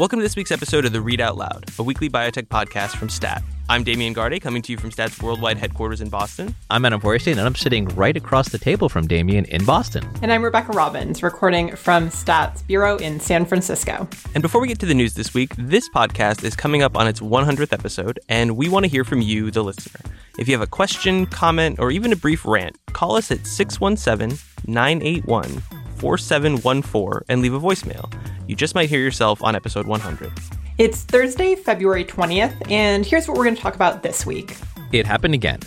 Welcome to this week's episode of the Read Out Loud, a weekly biotech podcast from STAT. I'm Damian Garde, coming to you from STAT's worldwide headquarters in Boston. I'm Adam Feuerstein, and I'm sitting right across the table from Damian in Boston. And I'm Rebecca Robbins, recording from STAT's bureau in San Francisco. And before we get to the news this week, this podcast is coming up on its 100th episode, and we want to hear from you, the listener. If you have a question, comment, or even a brief rant, call us at 617 981 4714 and leave a voicemail. You just might hear yourself on episode 100. It's Thursday, February 20th, and here's what we're going to talk about this week. It happened again.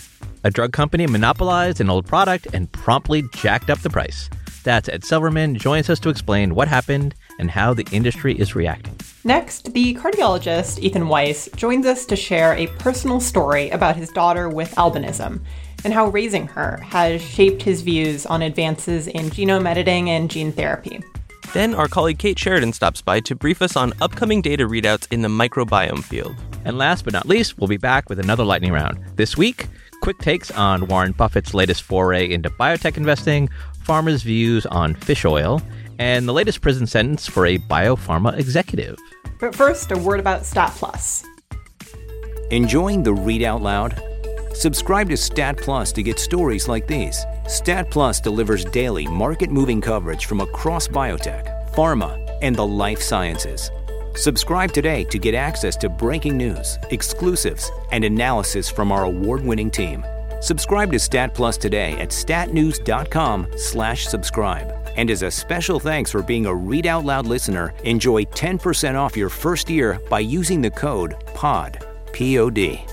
A drug company monopolized an old product and promptly jacked up the price. STAT's Ed Silverman joins us to explain what happened and how the industry is reacting. Next, the cardiologist Ethan Weiss joins us to share a personal story about his daughter with albinism and how raising her has shaped his views on advances in genome editing and gene therapy. Then our colleague Kate Sheridan stops by to brief us on upcoming data readouts in the microbiome field. And last but not least, we'll be back with another lightning round. This week, quick takes on Warren Buffett's latest foray into biotech investing, farmers' views on fish oil, and the latest prison sentence for a biopharma executive. But first, a word about Stat Plus. Enjoying the Read Out Loud? Subscribe to Stat Plus to get stories like these. Stat Plus delivers daily market moving coverage from across biotech, pharma, and the life sciences. Subscribe today to get access to breaking news, exclusives, and analysis from our award-winning team. Subscribe to Stat Plus today at statnews.com/subscribe. And as a special thanks for being a Read Out Loud listener, enjoy 10% off your first year by using the code POD. P-O-D.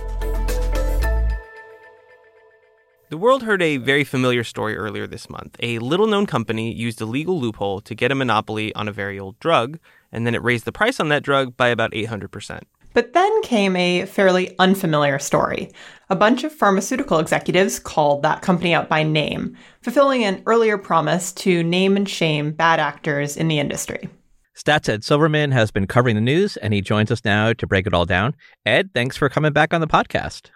The world heard a very familiar story earlier this month. A little known company used a legal loophole to get a monopoly on a very old drug, and then it raised the price on that drug by about 800%. But then came a fairly unfamiliar story. A bunch of pharmaceutical executives called that company out by name, fulfilling an earlier promise to name and shame bad actors in the industry. Stats Ed Silverman has been covering the news, and he joins us now to break it all down. Ed, thanks for coming back on the podcast.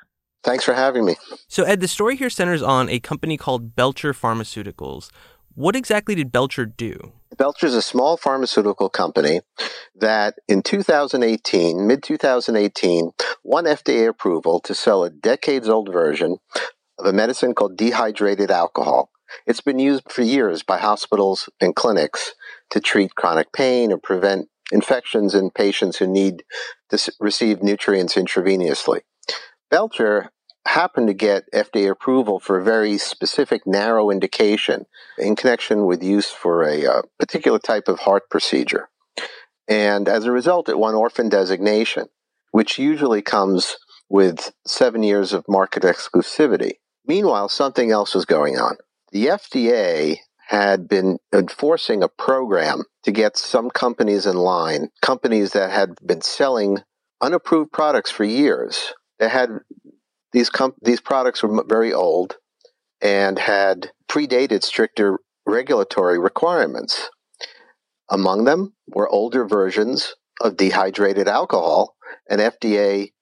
Thanks for having me. So, Ed, the story here centers on a company called Belcher Pharmaceuticals. What exactly did Belcher do? Belcher is a small pharmaceutical company that in 2018, mid 2018, won FDA approval to sell a decades old version of a medicine called dehydrated alcohol. It's been used for years by hospitals and clinics to treat chronic pain or prevent infections in patients who need to receive nutrients intravenously. Belcher happened to get FDA approval for a very specific, narrow indication in connection with use for a uh, particular type of heart procedure. And as a result, it won orphan designation, which usually comes with seven years of market exclusivity. Meanwhile, something else was going on. The FDA had been enforcing a program to get some companies in line, companies that had been selling unapproved products for years. They had these these products were very old and had predated stricter regulatory requirements. Among them were older versions of dehydrated alcohol, and FDA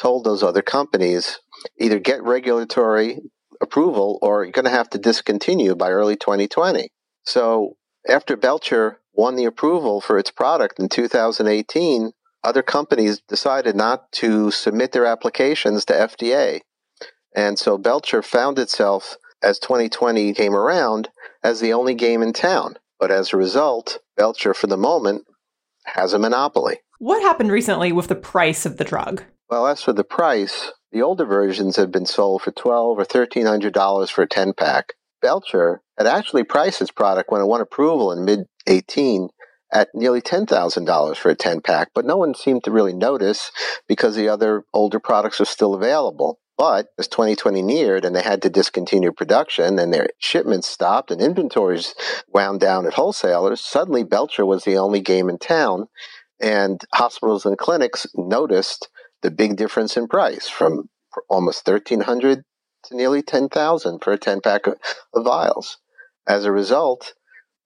told those other companies either get regulatory approval or you're going to have to discontinue by early 2020. So after Belcher won the approval for its product in 2018, other companies decided not to submit their applications to FDA. And so Belcher found itself, as 2020 came around, as the only game in town. But as a result, Belcher, for the moment, has a monopoly. What happened recently with the price of the drug? Well, as for the price, the older versions have been sold for twelve or thirteen hundred dollars for a ten pack. Belcher had actually priced its product when it won approval in mid eighteen at nearly $10,000 for a 10 pack, but no one seemed to really notice because the other older products are still available. But as 2020 neared and they had to discontinue production and their shipments stopped and inventories wound down at wholesalers, suddenly Belcher was the only game in town. And hospitals and clinics noticed the big difference in price from almost 1300 to nearly 10,000 for a 10 pack of, vials. As a result,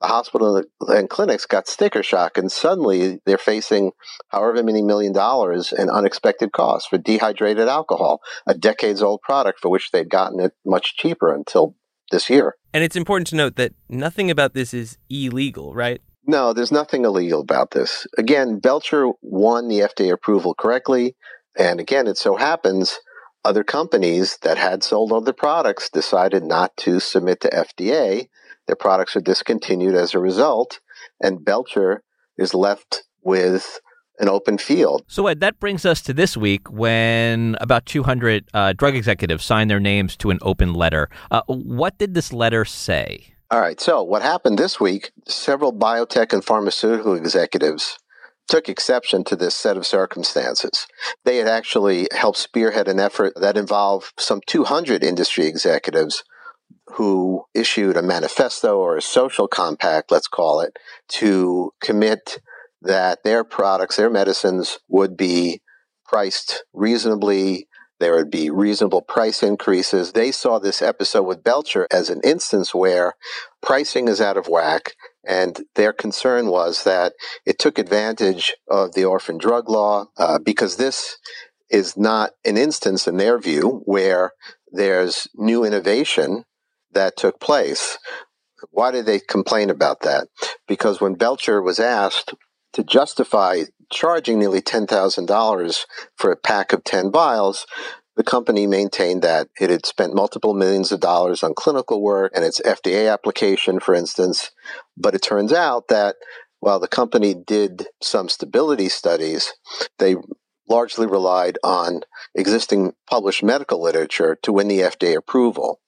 hospital and clinics got sticker shock, and suddenly they're facing however many million dollars in unexpected costs for dehydrated alcohol, a decades old product for which they'd gotten it much cheaper until this year. And it's important to note that nothing about this is illegal, right? No, there's nothing illegal about this. Again, Belcher won the FDA approval correctly. And again, it so happens other companies that had sold other products decided not to submit to FDA. Their products are discontinued as a result, and Belcher is left with an open field. So, Ed, that brings us to this week when about 200 uh, drug executives signed their names to an open letter. Uh, what did this letter say? All right. So, what happened this week? Several biotech and pharmaceutical executives took exception to this set of circumstances. They had actually helped spearhead an effort that involved some 200 industry executives who issued a manifesto or a social compact, let's call it, to commit that their products, their medicines would be priced reasonably. There would be reasonable price increases. They saw this episode with Belcher as an instance where pricing is out of whack. And their concern was that it took advantage of the orphan drug law uh, because this is not an instance, in their view, where there's new innovation that took place. Why did they complain about that? Because when Belcher was asked to justify charging nearly $10,000 for a pack of 10 vials, the company maintained that it had spent multiple millions of dollars on clinical work and its FDA application, for instance. But it turns out that while the company did some stability studies, they largely relied on existing published medical literature to win the FDA approval.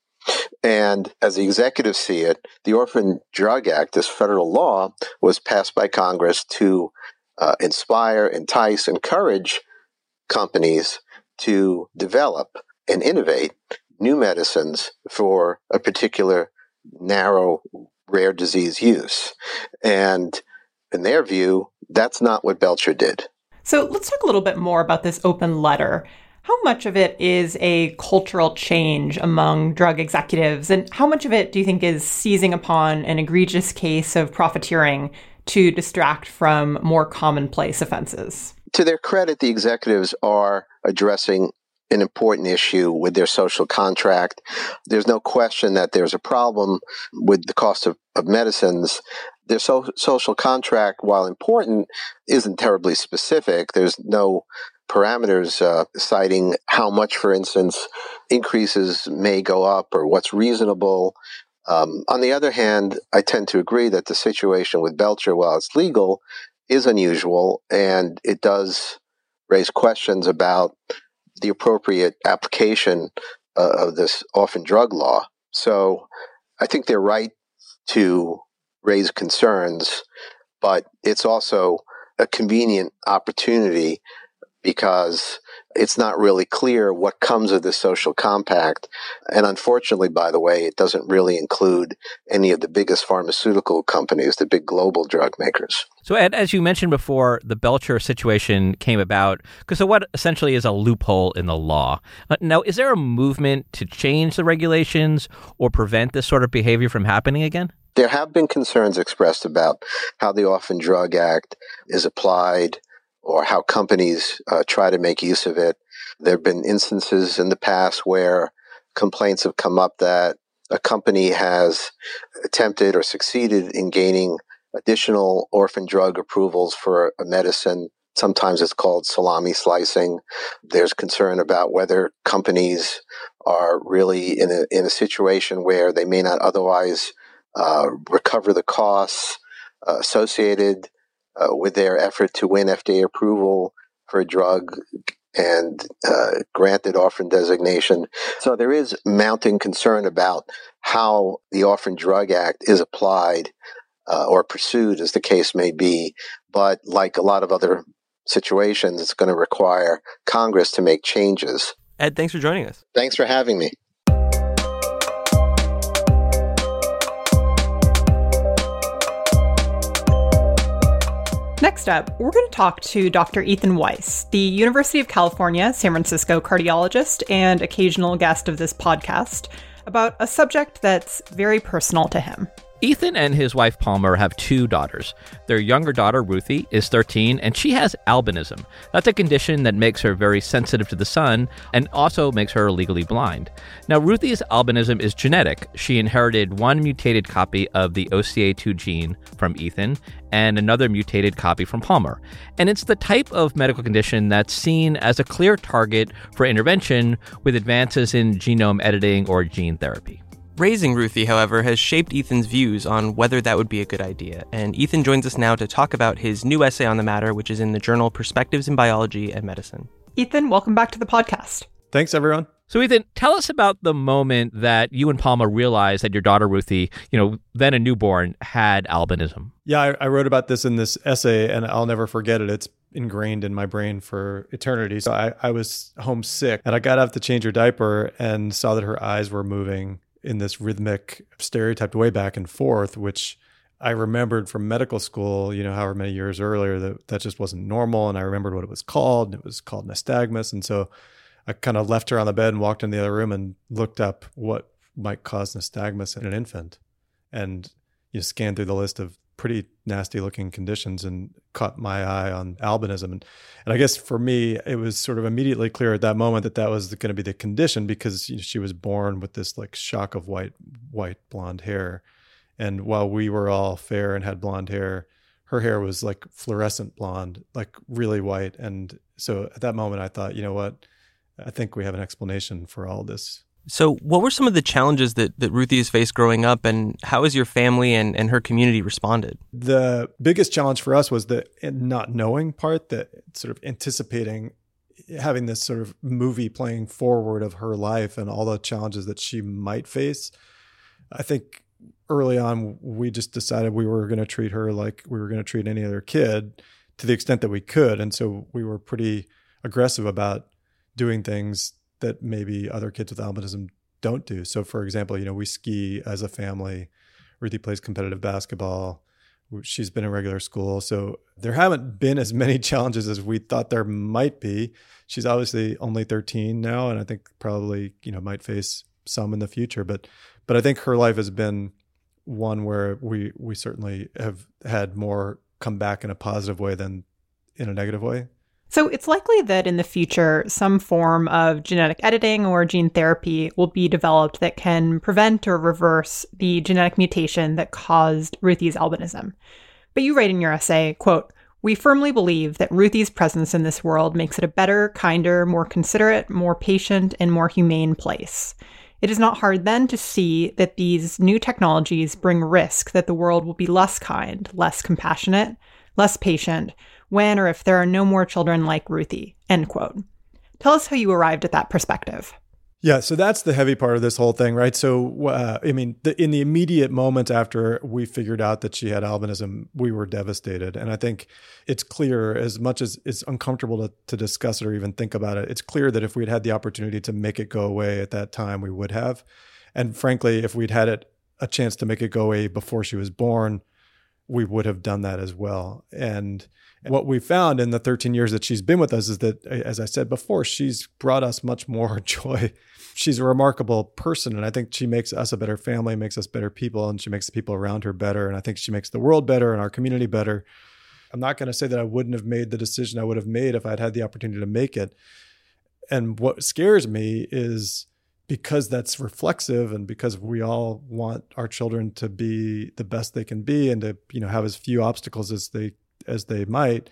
And as the executives see it, the Orphan Drug Act, this federal law, was passed by Congress to uh, inspire, entice, encourage companies to develop and innovate new medicines for a particular narrow rare disease use. And in their view, that's not what Belcher did. So let's talk a little bit more about this open letter. How much of it is a cultural change among drug executives, and how much of it do you think is seizing upon an egregious case of profiteering to distract from more commonplace offenses? To their credit, the executives are addressing an important issue with their social contract. There's no question that there's a problem with the cost of, of medicines. Their so- social contract, while important, isn't terribly specific. There's no parameters uh, citing how much, for instance, increases may go up or what's reasonable. Um, on the other hand, I tend to agree that the situation with Belcher, while it's legal, is unusual and it does raise questions about the appropriate application uh, of this orphan drug law. So I think they're right to raise concerns, but it's also a convenient opportunity because it's not really clear what comes of this social compact. And unfortunately, by the way, it doesn't really include any of the biggest pharmaceutical companies, the big global drug makers. So, Ed, as you mentioned before, the Belcher situation came about because of what essentially is a loophole in the law. Uh, now, is there a movement to change the regulations or prevent this sort of behavior from happening again? There have been concerns expressed about how the Orphan Drug Act is applied or how companies uh, try to make use of it. There have been instances in the past where complaints have come up that a company has attempted or succeeded in gaining additional orphan drug approvals for a medicine. Sometimes it's called salami slicing. There's concern about whether companies are really in a, in a situation where they may not otherwise uh, recover the costs uh, associated uh, with their effort to win FDA approval for a drug and uh, granted orphan designation. So there is mounting concern about how the Orphan Drug Act is applied uh, or pursued, as the case may be. But like a lot of other situations, it's going to require Congress to make changes. Ed, thanks for joining us. Thanks for having me. Next up, we're going to talk to Dr. Ethan Weiss, the University of California, San Francisco cardiologist and occasional guest of this podcast, about a subject that's very personal to him. Ethan and his wife Palmer have two daughters. Their younger daughter, Ruthie, is 13 and she has albinism. That's a condition that makes her very sensitive to the sun and also makes her legally blind. Now, Ruthie's albinism is genetic. She inherited one mutated copy of the OCA2 gene from Ethan and another mutated copy from Palmer. And it's the type of medical condition that's seen as a clear target for intervention with advances in genome editing or gene therapy. Raising Ruthie, however, has shaped Ethan's views on whether that would be a good idea, and Ethan joins us now to talk about his new essay on the matter, which is in the journal Perspectives in Biology and Medicine. Ethan, welcome back to the podcast. Thanks, everyone. So, Ethan, tell us about the moment that you and Palmer realized that your daughter Ruthie, you know, then a newborn, had albinism. Yeah, I, I wrote about this in this essay, and I'll never forget it. It's ingrained in my brain for eternity. So I, I was homesick, and I got up to change her diaper and saw that her eyes were moving in this rhythmic, stereotyped way back and forth, which I remembered from medical school, you know, however many years earlier, that that just wasn't normal. And I remembered what it was called. And it was called nystagmus. And so I kind of left her on the bed and walked in the other room and looked up what might cause nystagmus in an infant. And you scanned through the list of pretty nasty looking conditions and caught my eye on albinism. And, and I guess for me, it was sort of immediately clear at that moment that that was going to be the condition because you know, she was born with this like shock of white, white blonde hair. And while we were all fair and had blonde hair, her hair was like fluorescent blonde, like really white. And so at that moment, I thought, you know what? I think we have an explanation for all this so, what were some of the challenges that, that Ruthie has faced growing up, and how has your family and, and her community responded? The biggest challenge for us was the eh, not knowing part, that sort of anticipating having this sort of movie playing forward of her life and all the challenges that she might face. I think early on, we just decided we were going to treat her like we were going to treat any other kid to the extent that we could. And so we were pretty aggressive about doing things that maybe other kids with albinism don't do. So, for example, you know, we ski as a family. Ruthie plays competitive basketball. She's been in regular school. So, there haven't been as many challenges as we thought there might be. She's obviously only 13 now, and I think probably, you know, might face some in the future. But, but I think her life has been one where we, we certainly have had more come back in a positive way than in a negative way. So it's likely that in the future, some form of genetic editing or gene therapy will be developed that can prevent or reverse the genetic mutation that caused Ruthie's albinism. But you write in your essay, quote, we firmly believe that Ruthie's presence in this world makes it a better, kinder, more considerate, more patient, and more humane place. It is not hard then to see that these new technologies bring risk that the world will be less kind, less compassionate, less patient, when or if there are no more children like Ruthie. End quote. Tell us how you arrived at that perspective. Yeah, so that's the heavy part of this whole thing, right? So, uh, I mean, the, in the immediate moment after we figured out that she had albinism, we were devastated. And I think it's clear, as much as it's uncomfortable to, to discuss it or even think about it, it's clear that if we'd had the opportunity to make it go away at that time, we would have. And frankly, if we'd had it a chance to make it go away before she was born, we would have done that as well. And what we found in the 13 years that she's been with us is that, as I said before, she's brought us much more joy. She's a remarkable person. And I think she makes us a better family, makes us better people, and she makes the people around her better. And I think she makes the world better and our community better. I'm not going to say that I wouldn't have made the decision I would have made if I'd had the opportunity to make it. And what scares me is because that's reflexive and because we all want our children to be the best they can be and to you know have as few obstacles as they as they might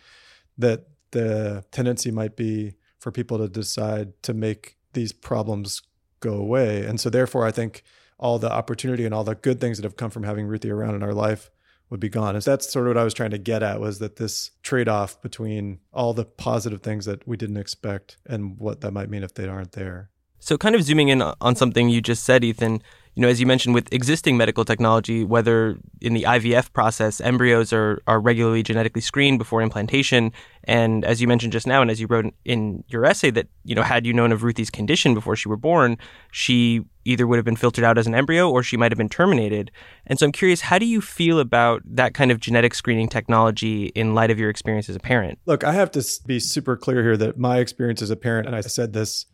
that the tendency might be for people to decide to make these problems go away and so therefore i think all the opportunity and all the good things that have come from having ruthie around in our life would be gone. And that's sort of what I was trying to get at was that this trade-off between all the positive things that we didn't expect and what that might mean if they aren't there. So, kind of zooming in on something you just said, Ethan, you know, as you mentioned with existing medical technology, whether in the IVF process, embryos are, are regularly genetically screened before implantation. And as you mentioned just now, and as you wrote in your essay, that, you know, had you known of Ruthie's condition before she were born, she either would have been filtered out as an embryo or she might have been terminated. And so I'm curious, how do you feel about that kind of genetic screening technology in light of your experience as a parent? Look, I have to be super clear here that my experience as a parent, and I said this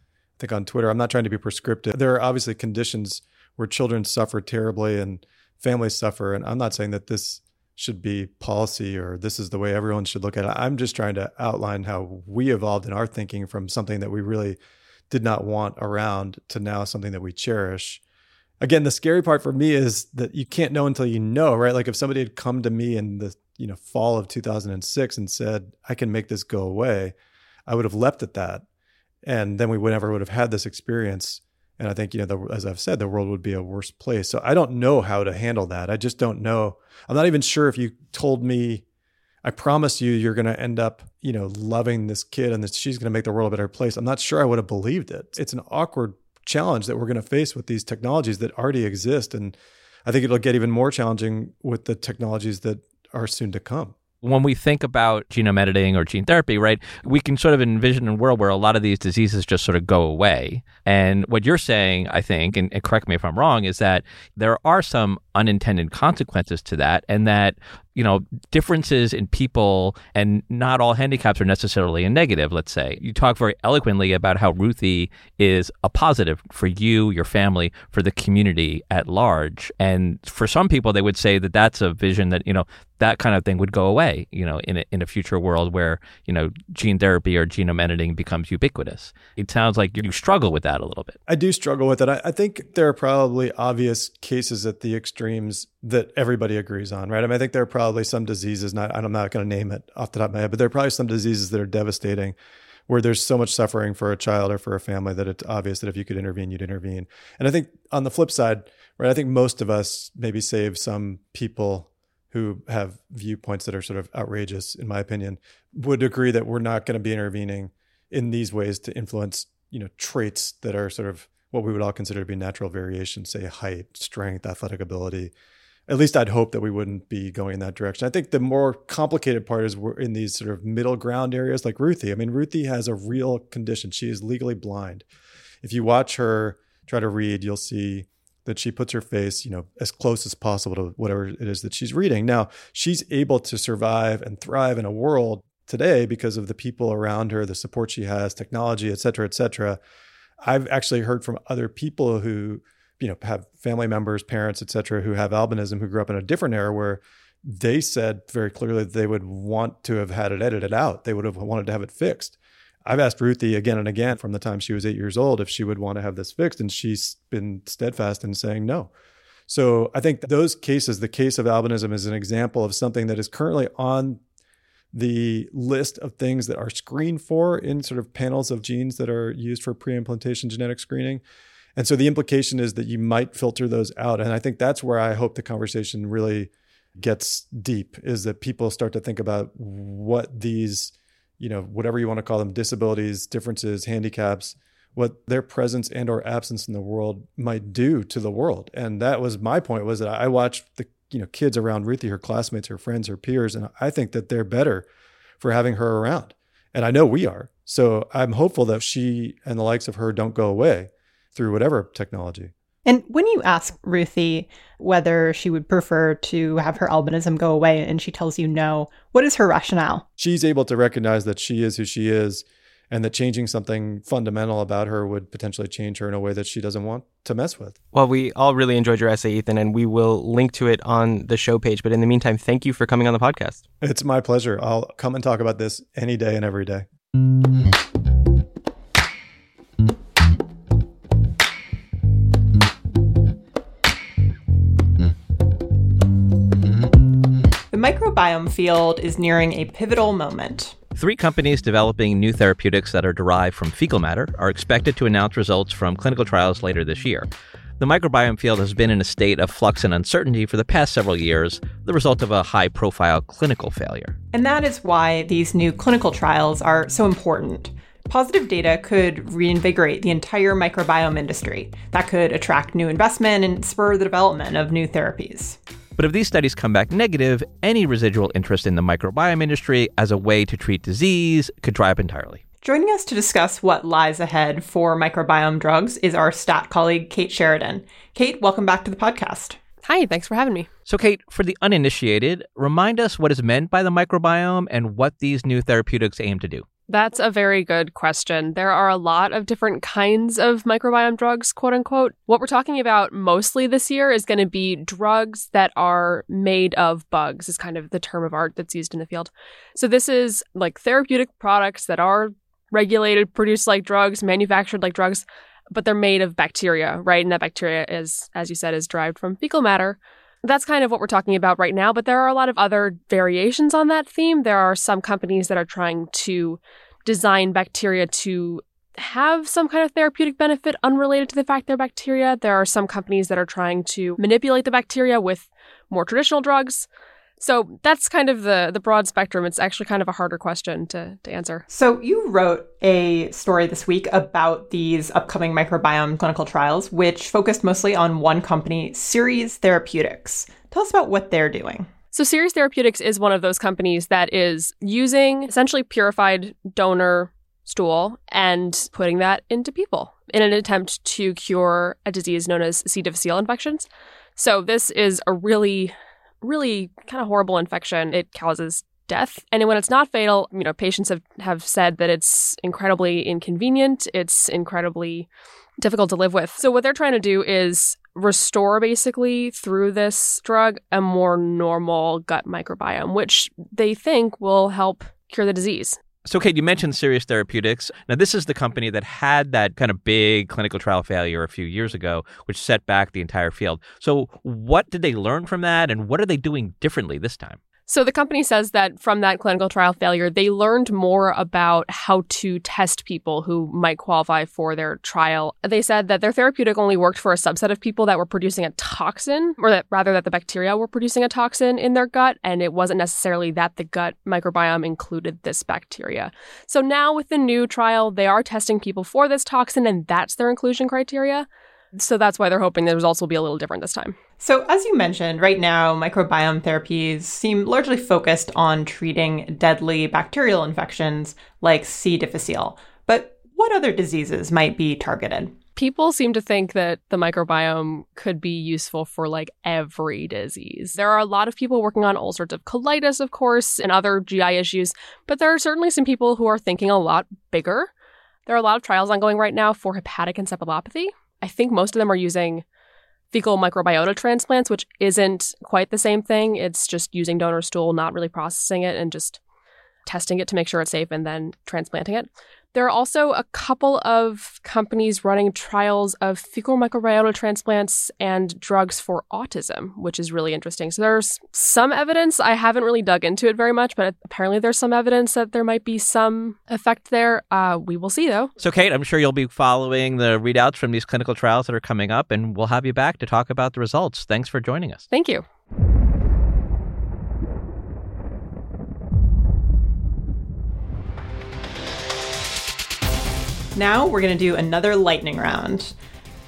think on Twitter, I'm not trying to be prescriptive. There are obviously conditions where children suffer terribly and families suffer. And I'm not saying that this should be policy or this is the way everyone should look at it. I'm just trying to outline how we evolved in our thinking from something that we really did not want around to now something that we cherish. Again, the scary part for me is that you can't know until you know, right? Like if somebody had come to me in the you know fall of 2006 and said, "I can make this go away," I would have leapt at that, and then we would never would have had this experience and I think, you know, the, as I've said, the world would be a worse place. So I don't know how to handle that. I just don't know. I'm not even sure if you told me, I promise you, you're going to end up, you know, loving this kid and that she's going to make the world a better place. I'm not sure I would have believed it. It's an awkward challenge that we're going to face with these technologies that already exist. And I think it'll get even more challenging with the technologies that are soon to come when we think about genome editing or gene therapy, right, we can sort of envision a world where a lot of these diseases just sort of go away. And what you're saying, I think, and, and correct me if I'm wrong, is that there are some unintended consequences to that, and that you know, differences in people and not all handicaps are necessarily a negative, let's say. You talk very eloquently about how Ruthie is a positive for you, your family, for the community at large. And for some people, they would say that that's a vision that, you know, that kind of thing would go away, you know, in a, in a future world where, you know, gene therapy or genome editing becomes ubiquitous. It sounds like you struggle with that a little bit. I do struggle with it. I, I think there are probably obvious cases at the extremes that everybody agrees on, right? I mean, I think there are probably some diseases, not, I'm not going to name it off the top of my head, but there are probably some diseases that are devastating where there's so much suffering for a child or for a family that it's obvious that if you could intervene, you'd intervene. And I think on the flip side, right, I think most of us maybe save some people who have viewpoints that are sort of outrageous, in my opinion, would agree that we're not going to be intervening in these ways to influence, you know, traits that are sort of what we would all consider to be natural variation, say height, strength, athletic ability, at least I'd hope that we wouldn't be going in that direction. I think the more complicated part is we're in these sort of middle ground areas like Ruthie. I mean, Ruthie has a real condition. She is legally blind. If you watch her try to read, you'll see that she puts her face, you know, as close as possible to whatever it is that she's reading. Now, she's able to survive and thrive in a world today because of the people around her, the support she has, technology, et cetera, et cetera. I've actually heard from other people who you know have family members parents etc who have albinism who grew up in a different era where they said very clearly that they would want to have had it edited out. They would have wanted to have it fixed. I've asked ruthie again and again from the time she was eight years old if she would want to have this fixed and she's been steadfast in saying no. So i think those cases the case of albinism is an example of something that is currently on the list of things that are screened for in sort of panels of genes that are used for pre-implantation genetic screening and so the implication is that you might filter those out. And I think that's where I hope the conversation really gets deep is that people start to think about what these, you know, whatever you want to call them, disabilities, differences, handicaps, what their presence and or absence in the world might do to the world. And that was my point was that I watched the, you know, kids around Ruthie, her classmates, her friends, her peers, and I think that they're better for having her around. And I know we are. So I'm hopeful that she and the likes of her don't go away through whatever technology. And when you ask Ruthie whether she would prefer to have her albinism go away and she tells you no, what is her rationale? She's able to recognize that she is who she is and that changing something fundamental about her would potentially change her in a way that she doesn't want to mess with. Well, we all really enjoyed your essay, Ethan, and we will link to it on the show page. But in the meantime, thank you for coming on the podcast. It's my pleasure. I'll come and talk about this any day and every day. The microbiome field is nearing a pivotal moment. Three companies developing new therapeutics that are derived from fecal matter are expected to announce results from clinical trials later this year. The microbiome field has been in a state of flux and uncertainty for the past several years, the result of a high profile clinical failure. And that is why these new clinical trials are so important. Positive data could reinvigorate the entire microbiome industry. That could attract new investment and spur the development of new therapies. But if these studies come back negative, any residual interest in the microbiome industry as a way to treat disease could dry up entirely. Joining us to discuss what lies ahead for microbiome drugs is our stat colleague, Kate Sheridan. Kate, welcome back to the podcast. Hi, thanks for having me. So, Kate, for the uninitiated, remind us what is meant by the microbiome and what these new therapeutics aim to do. That's a very good question. There are a lot of different kinds of microbiome drugs, quote unquote. What we're talking about mostly this year is going to be drugs that are made of bugs, is kind of the term of art that's used in the field. So, this is like therapeutic products that are regulated, produced like drugs, manufactured like drugs, but they're made of bacteria, right? And that bacteria is, as you said, is derived from fecal matter. That's kind of what we're talking about right now, but there are a lot of other variations on that theme. There are some companies that are trying to design bacteria to have some kind of therapeutic benefit unrelated to the fact they're bacteria. There are some companies that are trying to manipulate the bacteria with more traditional drugs. So that's kind of the the broad spectrum. It's actually kind of a harder question to, to answer. So you wrote a story this week about these upcoming microbiome clinical trials, which focused mostly on one company, Seres Therapeutics. Tell us about what they're doing. So Seres Therapeutics is one of those companies that is using essentially purified donor stool and putting that into people in an attempt to cure a disease known as C. difficile infections. So this is a really really kind of horrible infection. It causes death. And when it's not fatal, you know, patients have, have said that it's incredibly inconvenient, it's incredibly difficult to live with. So what they're trying to do is restore basically through this drug a more normal gut microbiome, which they think will help cure the disease. So, Kate, you mentioned Seres Therapeutics. Now, this is the company that had that kind of big clinical trial failure a few years ago, which set back the entire field. So, what did they learn from that, and what are they doing differently this time? So the company says that from that clinical trial failure, they learned more about how to test people who might qualify for their trial. They said that their therapeutic only worked for a subset of people that were producing a toxin, or that rather that the bacteria were producing a toxin in their gut, and it wasn't necessarily that the gut microbiome included this bacteria. So now with the new trial, they are testing people for this toxin, and that's their inclusion criteria. So that's why they're hoping the results will be a little different this time. So, as you mentioned, right now, microbiome therapies seem largely focused on treating deadly bacterial infections like C. difficile. But what other diseases might be targeted? People seem to think that the microbiome could be useful for like every disease. There are a lot of people working on all sorts of colitis, of course, and other GI issues, but there are certainly some people who are thinking a lot bigger. There are a lot of trials ongoing right now for hepatic encephalopathy, I think most of them are using fecal microbiota transplants, which isn't quite the same thing. It's just using donor stool, not really processing it, and just testing it to make sure it's safe and then transplanting it. There are also a couple of companies running trials of fecal microbiota transplants and drugs for autism, which is really interesting. So there's some evidence. I haven't really dug into it very much, but apparently there's some evidence that there might be some effect there. Uh, we will see, though. So, Kate, I'm sure you'll be following the readouts from these clinical trials that are coming up, and we'll have you back to talk about the results. Thanks for joining us. Thank you. Now we're going to do another lightning round.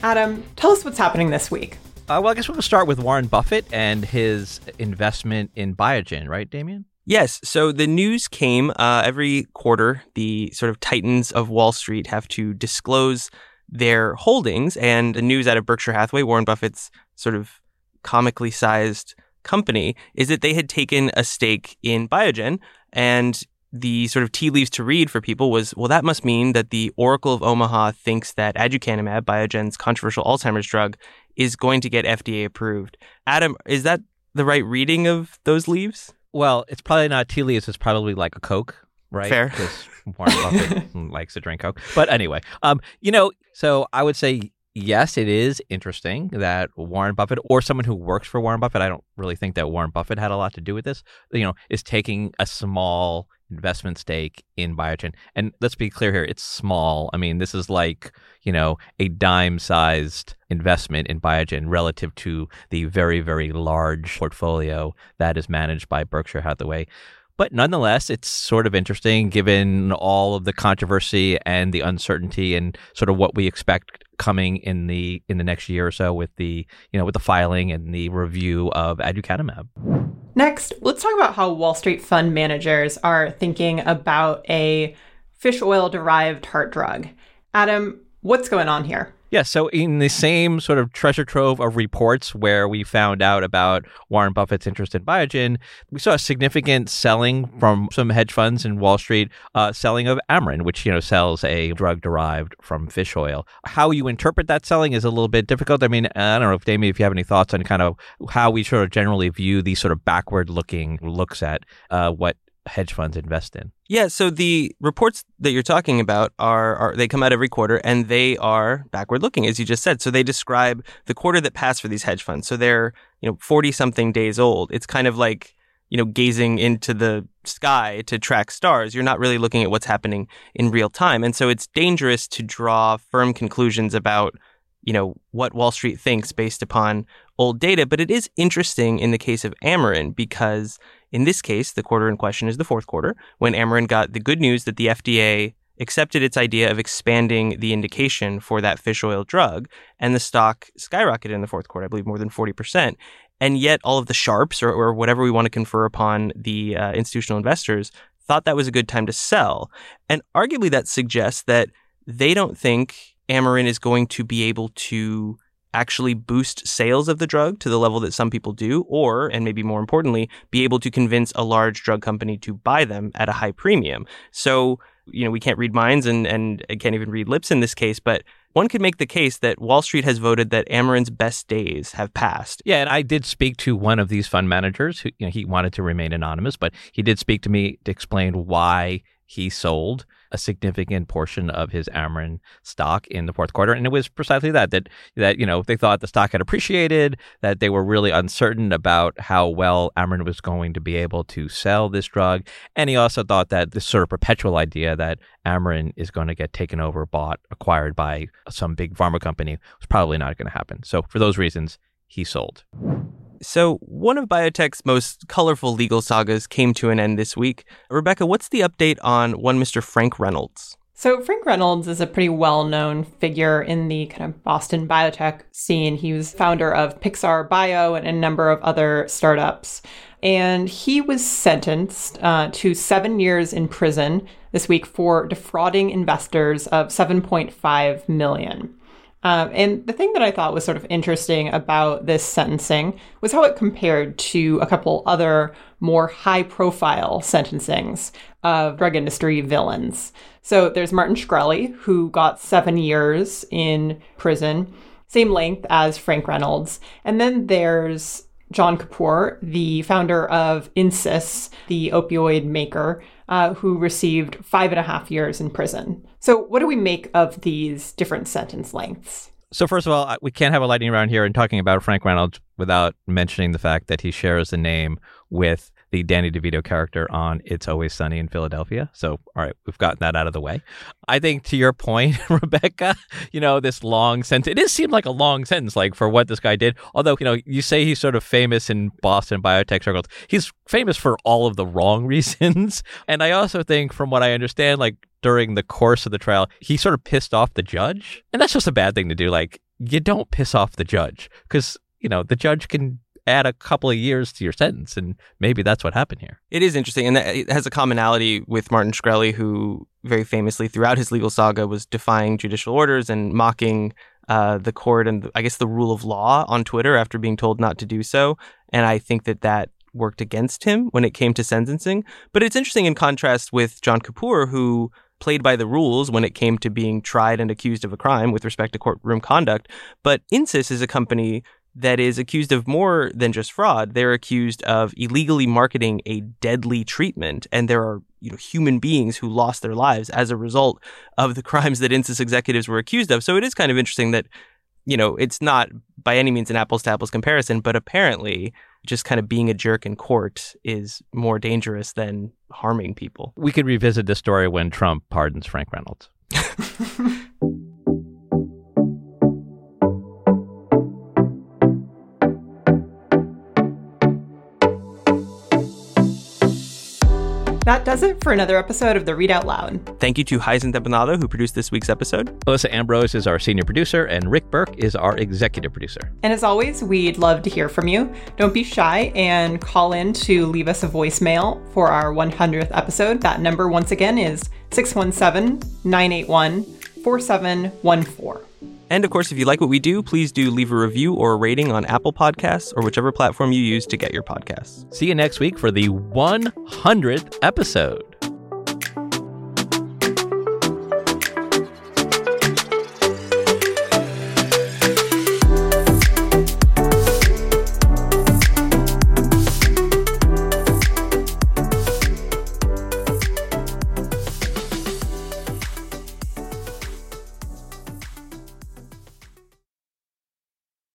Adam, tell us what's happening this week. Uh, well, I guess we'll start with Warren Buffett and his investment in Biogen, right, Damian? Yes. So the news came uh, every quarter. The sort of titans of Wall Street have to disclose their holdings. And the news out of Berkshire Hathaway, Warren Buffett's sort of comically sized company, is that they had taken a stake in Biogen. And the sort of tea leaves to read for people was, well, that must mean that the Oracle of Omaha thinks that aducanumab, Biogen's controversial Alzheimer's drug, is going to get FDA approved. Adam, is that the right reading of those leaves? Well, it's probably not tea leaves. It's probably like a Coke, right? Fair. Because Warren Buffett likes to drink Coke. But anyway, um, you know, so I would say yes, it is interesting that Warren Buffett or someone who works for Warren Buffett, I don't really think that Warren Buffett had a lot to do with this, you know, is taking a small investment stake in Biogen. And let's be clear here, it's small. I mean, this is like, you know, a dime sized investment in Biogen relative to the very, very large portfolio that is managed by Berkshire Hathaway. But nonetheless, it's sort of interesting given all of the controversy and the uncertainty and sort of what we expect coming in the in the next year or so with the you know with the filing and the review of aducanumab. Next, let's talk about how Wall Street fund managers are thinking about a fish oil derived heart drug. Adam, what's going on here? Yeah, so in the same sort of treasure trove of reports where we found out about Warren Buffett's interest in Biogen, we saw a significant selling from some hedge funds in Wall Street, uh, selling of Amarin, which you know sells a drug derived from fish oil. How you interpret that selling is a little bit difficult. I mean, I don't know if Damian, if you have any thoughts on kind of how we sort of generally view these sort of backward-looking looks at uh, what hedge funds invest in. Yeah, so the reports that you're talking about are, are they come out every quarter and they are backward looking as you just said. So they describe the quarter that passed for these hedge funds. So they're, you know, 40 something days old. It's kind of like, you know, gazing into the sky to track stars. You're not really looking at what's happening in real time. And so it's dangerous to draw firm conclusions about you know, what Wall Street thinks based upon old data. But it is interesting in the case of Amarin because in this case, the quarter in question is the fourth quarter when Amarin got the good news that the FDA accepted its idea of expanding the indication for that fish oil drug, and the stock skyrocketed in the fourth quarter, I believe more than 40%. And yet, all of the sharps, or, or whatever we want to confer upon the uh, institutional investors, thought that was a good time to sell. And arguably, that suggests that they don't think Amarin is going to be able to actually boost sales of the drug to the level that some people do, or, and maybe more importantly, be able to convince a large drug company to buy them at a high premium. So, you know, we can't read minds and, and can't even read lips in this case, but one could make the case that Wall Street has voted that Amarin's best days have passed. Yeah, and I did speak to one of these fund managers who you know, he wanted to remain anonymous, but he did speak to me to explain why he sold a significant portion of his Amarin stock in the fourth quarter, and it was precisely that that that you know they thought the stock had appreciated, that they were really uncertain about how well Amarin was going to be able to sell this drug, and he also thought that this sort of perpetual idea that Amarin is going to get taken over, bought, acquired by some big pharma company was probably not going to happen. So for those reasons, he sold. So, one of biotech's most colorful legal sagas came to an end this week. Rebecca, what's the update on one Mr. Frank Reynolds? So, Frank Reynolds is a pretty well known figure in the kind of Boston biotech scene. He was founder of Pixar Bio and a number of other startups. And he was sentenced uh, to seven years in prison this week for defrauding investors of 7.5 million. Um, and the thing that I thought was sort of interesting about this sentencing was how it compared to a couple other more high profile sentencings of drug industry villains. So there's Martin Shkreli, who got seven years in prison, same length as Frank Reynolds. And then there's John Kapoor, the founder of Insys, the opioid maker, uh, who received five and a half years in prison. So, what do we make of these different sentence lengths? So, first of all, we can't have a lightning round here and talking about Frank Reynolds without mentioning the fact that he shares a name with the Danny DeVito character on It's Always Sunny in Philadelphia. So, all right, we've gotten that out of the way. I think to your point, Rebecca, you know, this long sentence, it does seem like a long sentence, like for what this guy did. Although, you know, you say he's sort of famous in Boston biotech circles. He's famous for all of the wrong reasons. And I also think, from what I understand, like during the course of the trial, he sort of pissed off the judge. And that's just a bad thing to do. Like, you don't piss off the judge because, you know, the judge can add a couple of years to your sentence. And maybe that's what happened here. It is interesting. And it has a commonality with Martin Shkreli, who very famously throughout his legal saga was defying judicial orders and mocking uh, the court and I guess the rule of law on Twitter after being told not to do so. And I think that that worked against him when it came to sentencing. But it's interesting in contrast with John Kapoor, who played by the rules when it came to being tried and accused of a crime with respect to courtroom conduct. But Insys is a company that is accused of more than just fraud. They're accused of illegally marketing a deadly treatment, and there are you know human beings who lost their lives as a result of the crimes that Insys executives were accused of. So it is kind of interesting that you know it's not by any means an apples to apples comparison, but apparently just kind of being a jerk in court is more dangerous than harming people. We could revisit this story when Trump pardons Frank Reynolds. That does it for another episode of the Read Out Loud. Thank you to Hyacinth Empanado, who produced this week's episode. Alyssa Ambrose is our senior producer, and Rick Berke is our executive producer. And as always, we'd love to hear from you. Don't be shy and call in to leave us a voicemail for our 100th episode. That number, once again, is 617 981 4714. And of course, if you like what we do, please do leave a review or a rating on Apple Podcasts or whichever platform you use to get your podcasts. See you next week for the 100th episode.